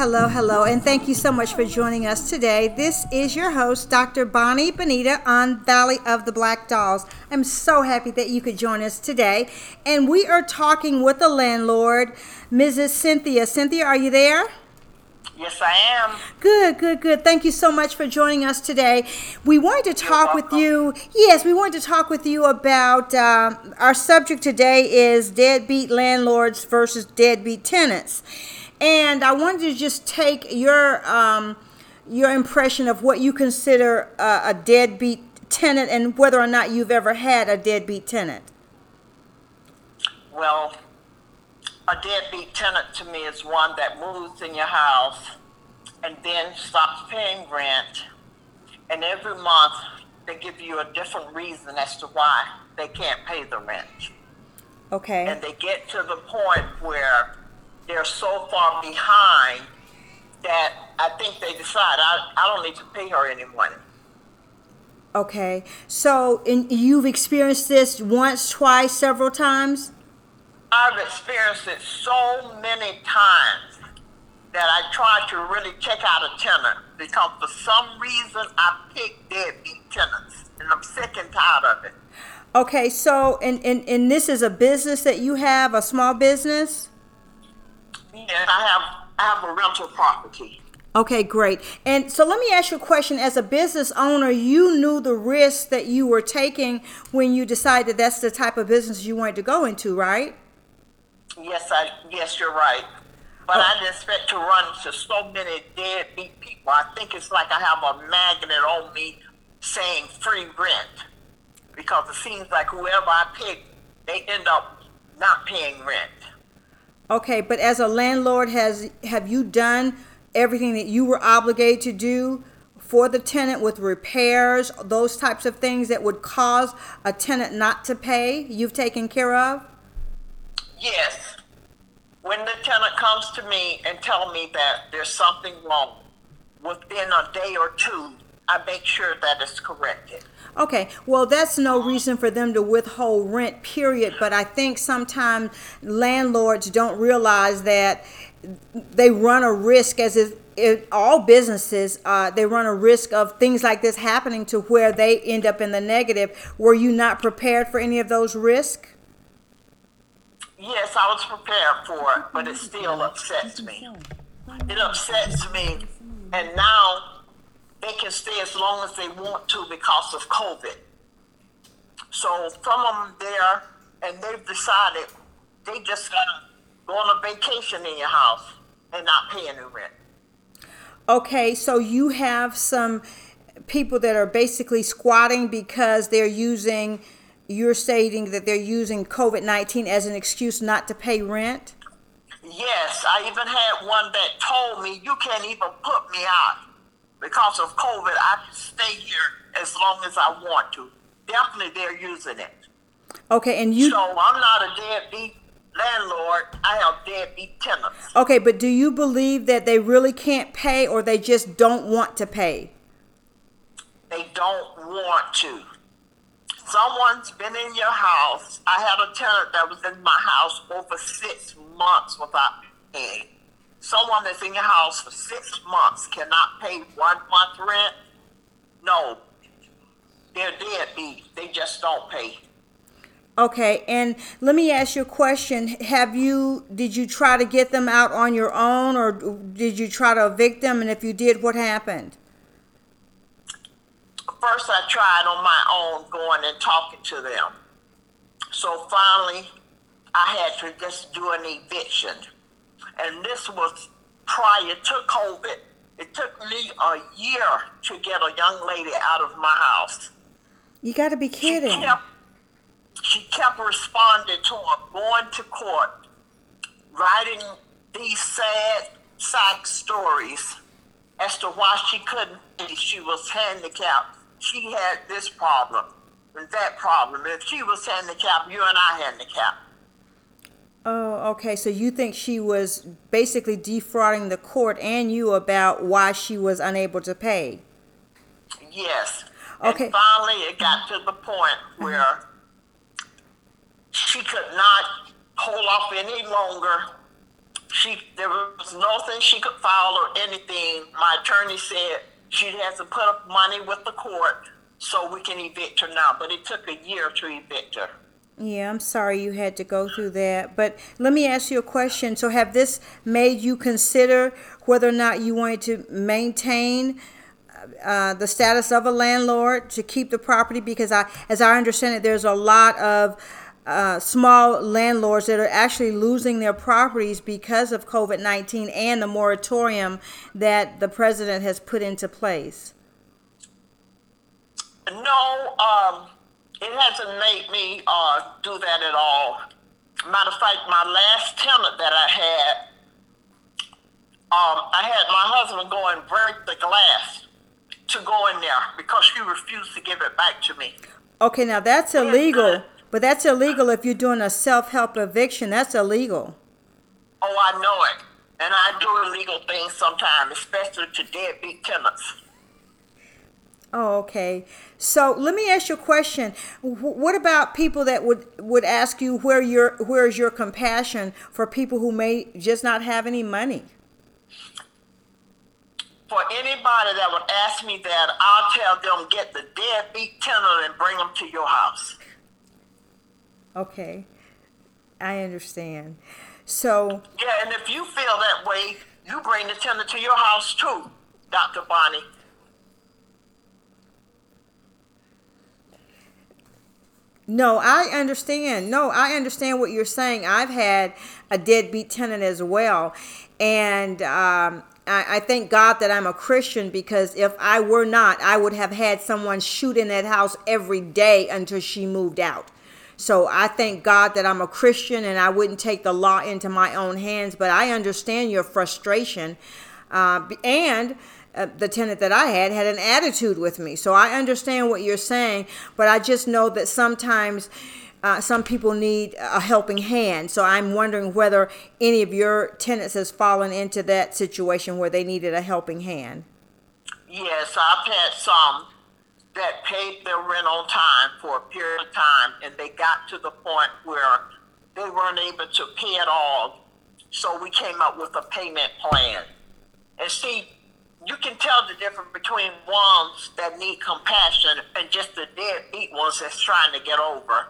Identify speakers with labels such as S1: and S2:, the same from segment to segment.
S1: Hello, hello, and thank you so much for joining us today. This is your host, Dr. Bonnie Bonita on Valley of the Black Dolls. I'm so happy that you could join us today. And we are talking with the landlord, Mrs. Cynthia. Cynthia, are you there?
S2: Yes, I am.
S1: Good, good, good. Thank you so much for joining us today. We wanted to talk with you. Yes, we wanted to talk with you about uh, our subject today is deadbeat landlords versus deadbeat tenants, and I wanted to just take your um, your impression of what you consider uh, a deadbeat tenant and whether or not you've ever had a deadbeat tenant.
S2: Well, a deadbeat tenant to me is one that moves in your house and then stops paying rent, and every month they give you a different reason as to why they can't pay the rent.
S1: Okay.
S2: And they get to the point where they're so far behind that I think they decide I, I don't need to pay her any money.
S1: Okay. So, in, you've experienced this once, twice, several times.
S2: I've experienced it so many times that I try to really check out a tenant because for some reason I pick deadbeat tenants and I'm sick and tired of it.
S1: Okay, so and, and and this is a business that you have, a small business.
S2: And I have I have a rental property.
S1: Okay, great. And so let me ask you a question. As a business owner, you knew the risks that you were taking when you decided that's the type of business you wanted to go into, right?
S2: Yes, I yes you're right. But oh. I didn't expect to run into so many deadbeat people. I think it's like I have a magnet on me saying free rent. Because it seems like whoever I pick, they end up not paying rent.
S1: Okay, but as a landlord, has have you done everything that you were obligated to do for the tenant with repairs, those types of things that would cause a tenant not to pay? You've taken care of.
S2: Yes. When the tenant comes to me and tell me that there's something wrong, within a day or two, I make sure that it's corrected.
S1: Okay, well, that's no reason for them to withhold rent, period. But I think sometimes landlords don't realize that they run a risk, as if, all businesses, uh, they run a risk of things like this happening to where they end up in the negative. Were you not prepared for any of those risks?
S2: Yes, I was prepared for it, but it still upsets me. It upsets me, and now they can stay as long as they want to because of COVID. So some of them there, and they've decided they just gotta go on a vacation in your house and not pay any rent.
S1: Okay, so you have some people that are basically squatting because they're using, you're stating that they're using COVID 19 as an excuse not to pay rent?
S2: Yes, I even had one that told me you can't even put me out because of COVID. I can stay here as long as I want to. Definitely, they're using it.
S1: Okay, and you.
S2: so I'm not a deadbeat landlord. I have deadbeat tenants.
S1: Okay, but do you believe that they really can't pay or they just don't want to pay?
S2: They don't want to. Someone's been in your house. I had a tenant that was in my house over six months without paying. Someone that's in your house for six months cannot pay one month rent. No, they're deadbeat. They just don't pay.
S1: Okay, and let me ask you a question. Have you, did you try to get them out on your own or did you try to evict them? And if you did, what happened?
S2: First, I tried on my own going and talking to them. So finally, I had to just do an eviction. And this was prior to COVID. It took me a year to get a young lady out of my house.
S1: You got to be
S2: She
S1: kidding.
S2: kept, she kept responding to her, going to court, writing these sad, sad stories as to why she couldn't. She was handicapped. She had this problem and that problem. If she was handicapped, you and I handicapped.
S1: Oh, okay. So you think she was basically defrauding the court and you about why she was unable to pay?
S2: Yes.
S1: Okay.
S2: And finally, it got to the point mm-hmm. where she could not hold off any longer. She there was nothing she could file or anything. My attorney said she has to put up money with the court so we can evict her now. But it took a year to evict her.
S1: Yeah, I'm sorry you had to go through that. But let me ask you a question. So, have this made you consider whether or not you wanted to maintain uh, the status of a landlord to keep the property? Because I, as I understand it, there's a lot of uh, small landlords that are actually losing their properties because of COVID 19 and the moratorium that the president has put into place.
S2: No, um, it hasn't made me uh, do that at all. Matter of fact, my last tenant that I had, um, I had my husband go and break the glass to go in there because she refused to give it back to me.
S1: Okay, now that's illegal, but that's illegal if you're doing a self help eviction. That's illegal.
S2: Oh, I know it. And I do illegal things sometimes, especially to deadbeat tenants.
S1: Oh, okay. So let me ask you a question. What about people that would would ask you where your where is your compassion for people who may just not have any money?
S2: For anybody that would ask me that, I'll tell them get the deadbeat tenant and bring them to your house.
S1: Okay, I understand. So
S2: Yeah, and if you feel that way, you bring the tenant to your house too, Dr. Bonnie.
S1: No, I understand. No, I understand what you're saying. I've had a deadbeat tenant as well. And um, I, I thank God that I'm a Christian because if I were not, I would have had someone shoot in that house every day until she moved out. So I thank God that I'm a Christian and I wouldn't take the law into my own hands. But I understand your frustration. Uh, and uh, the tenant that I had had an attitude with me. So I understand what you're saying, but I just know that sometimes uh, some people need a helping hand. So I'm wondering whether any of your tenants has fallen into that situation where they needed a helping hand.
S2: Yes, I've had some that paid their rent on time for a period of time, and they got to the point where they weren't able to pay it all. So we came up with a payment plan. And see, you can tell the difference between ones that need compassion and just the deadbeat ones that's trying to get over.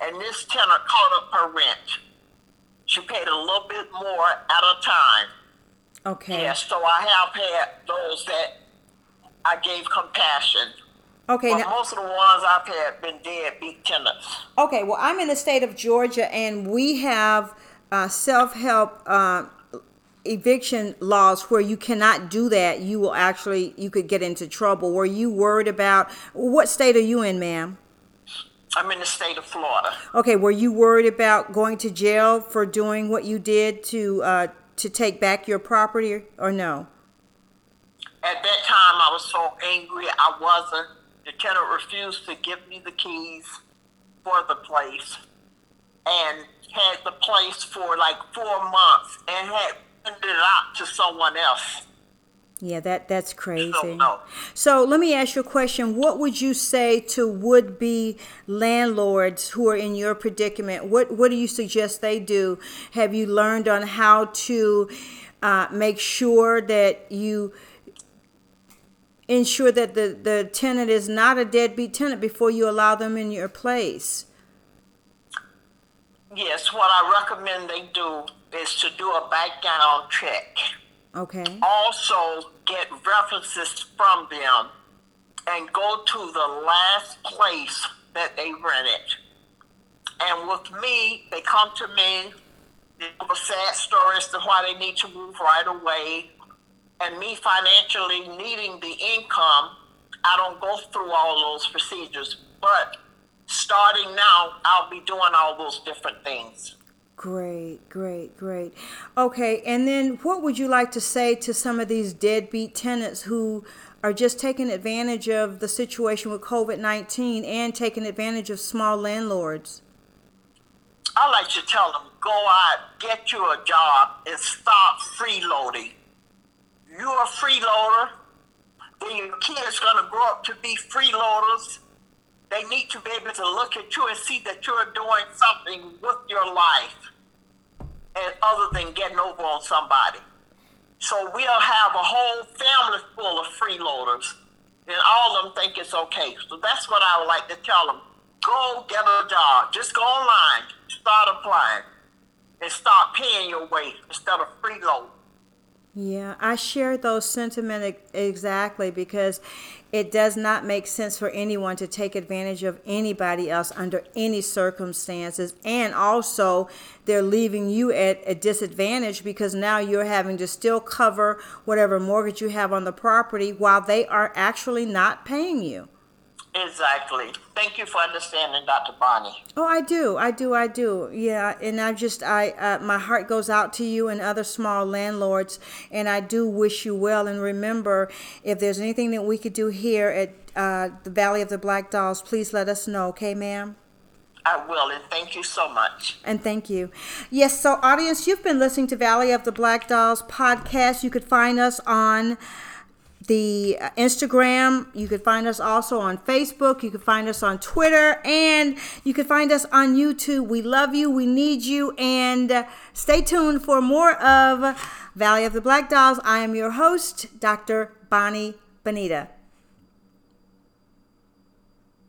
S2: And this tenant caught up her rent. She paid a little bit more at a time.
S1: Okay.
S2: Yes, so I have had those that I gave compassion.
S1: Okay.
S2: But
S1: Now,
S2: most of the ones I've had been deadbeat tenants.
S1: okay. Well, I'm in the state of Georgia, and we have uh, self-help uh, eviction laws where you cannot do that. You will actually you could get into trouble. Were you worried about what state are you in, ma'am?
S2: I'm in the state of Florida.
S1: Okay, were you worried about going to jail for doing what you did to uh, to take back your property, or no?
S2: At that time, I was so angry. I wasn't. The tenant refused to give me the keys for the place and had the place for like four months and had it out to someone else.
S1: Yeah, that that's crazy.
S2: So, no.
S1: So let me ask you a question. What would you say to would-be landlords who are in your predicament? What what do you suggest they do? Have you learned on how to uh, make sure that you ensure that the, the tenant is not a deadbeat tenant before you allow them in your place?
S2: Yes, what I recommend they do is to do a background check.
S1: Okay.
S2: also get references from them and go to the last place that they rented. And with me, they come to me, they have a sad story as to why they need to move right away. And me financially needing the income, I don't go through all those procedures. But starting now, I'll be doing all those different things.
S1: Great, great, great. Okay, and then what would you like to say to some of these deadbeat tenants who are just taking advantage of the situation with COVID 19 and taking advantage of small landlords?
S2: I like to tell them, go out, get you a job, and stop freeloading. You're a freeloader, then your kids are gonna grow up to be freeloaders. They need to be able to look at you and see that you're doing something with your life. and other than getting over on somebody. So we'll have a whole family full of freeloaders, and all of them think it's okay. So that's what I would like to tell them. Go get a job. Just go online, start applying, and start paying your way instead of freeload.
S1: Yeah, I share those sentiments exactly because it does not make sense for anyone to take advantage of anybody else under any circumstances. And also, they're leaving you at a disadvantage because now you're having to still cover whatever mortgage you have on the property while they are actually not paying you.
S2: Exactly. Thank you for understanding, Dr. Bonnie.
S1: Oh, I do, I do, I do. Yeah, and I just, I, uh, my heart goes out to you and other small landlords, and I do wish you well. And remember, if there's anything that we could do here at uh, the Valley of the Black Dolls, please let us know, okay, ma'am?
S2: I will, and thank you so much.
S1: And thank you. Yes, so audience, you've been listening to Valley of the Black Dolls podcast. You could find us on the uh, Instagram. You could find us also on Facebook. You could find us on Twitter. And you could find us on YouTube. We love you. We need you. And stay tuned for more of Valley of the Black Dolls. I am your host, Dr. Bonnie Bonita.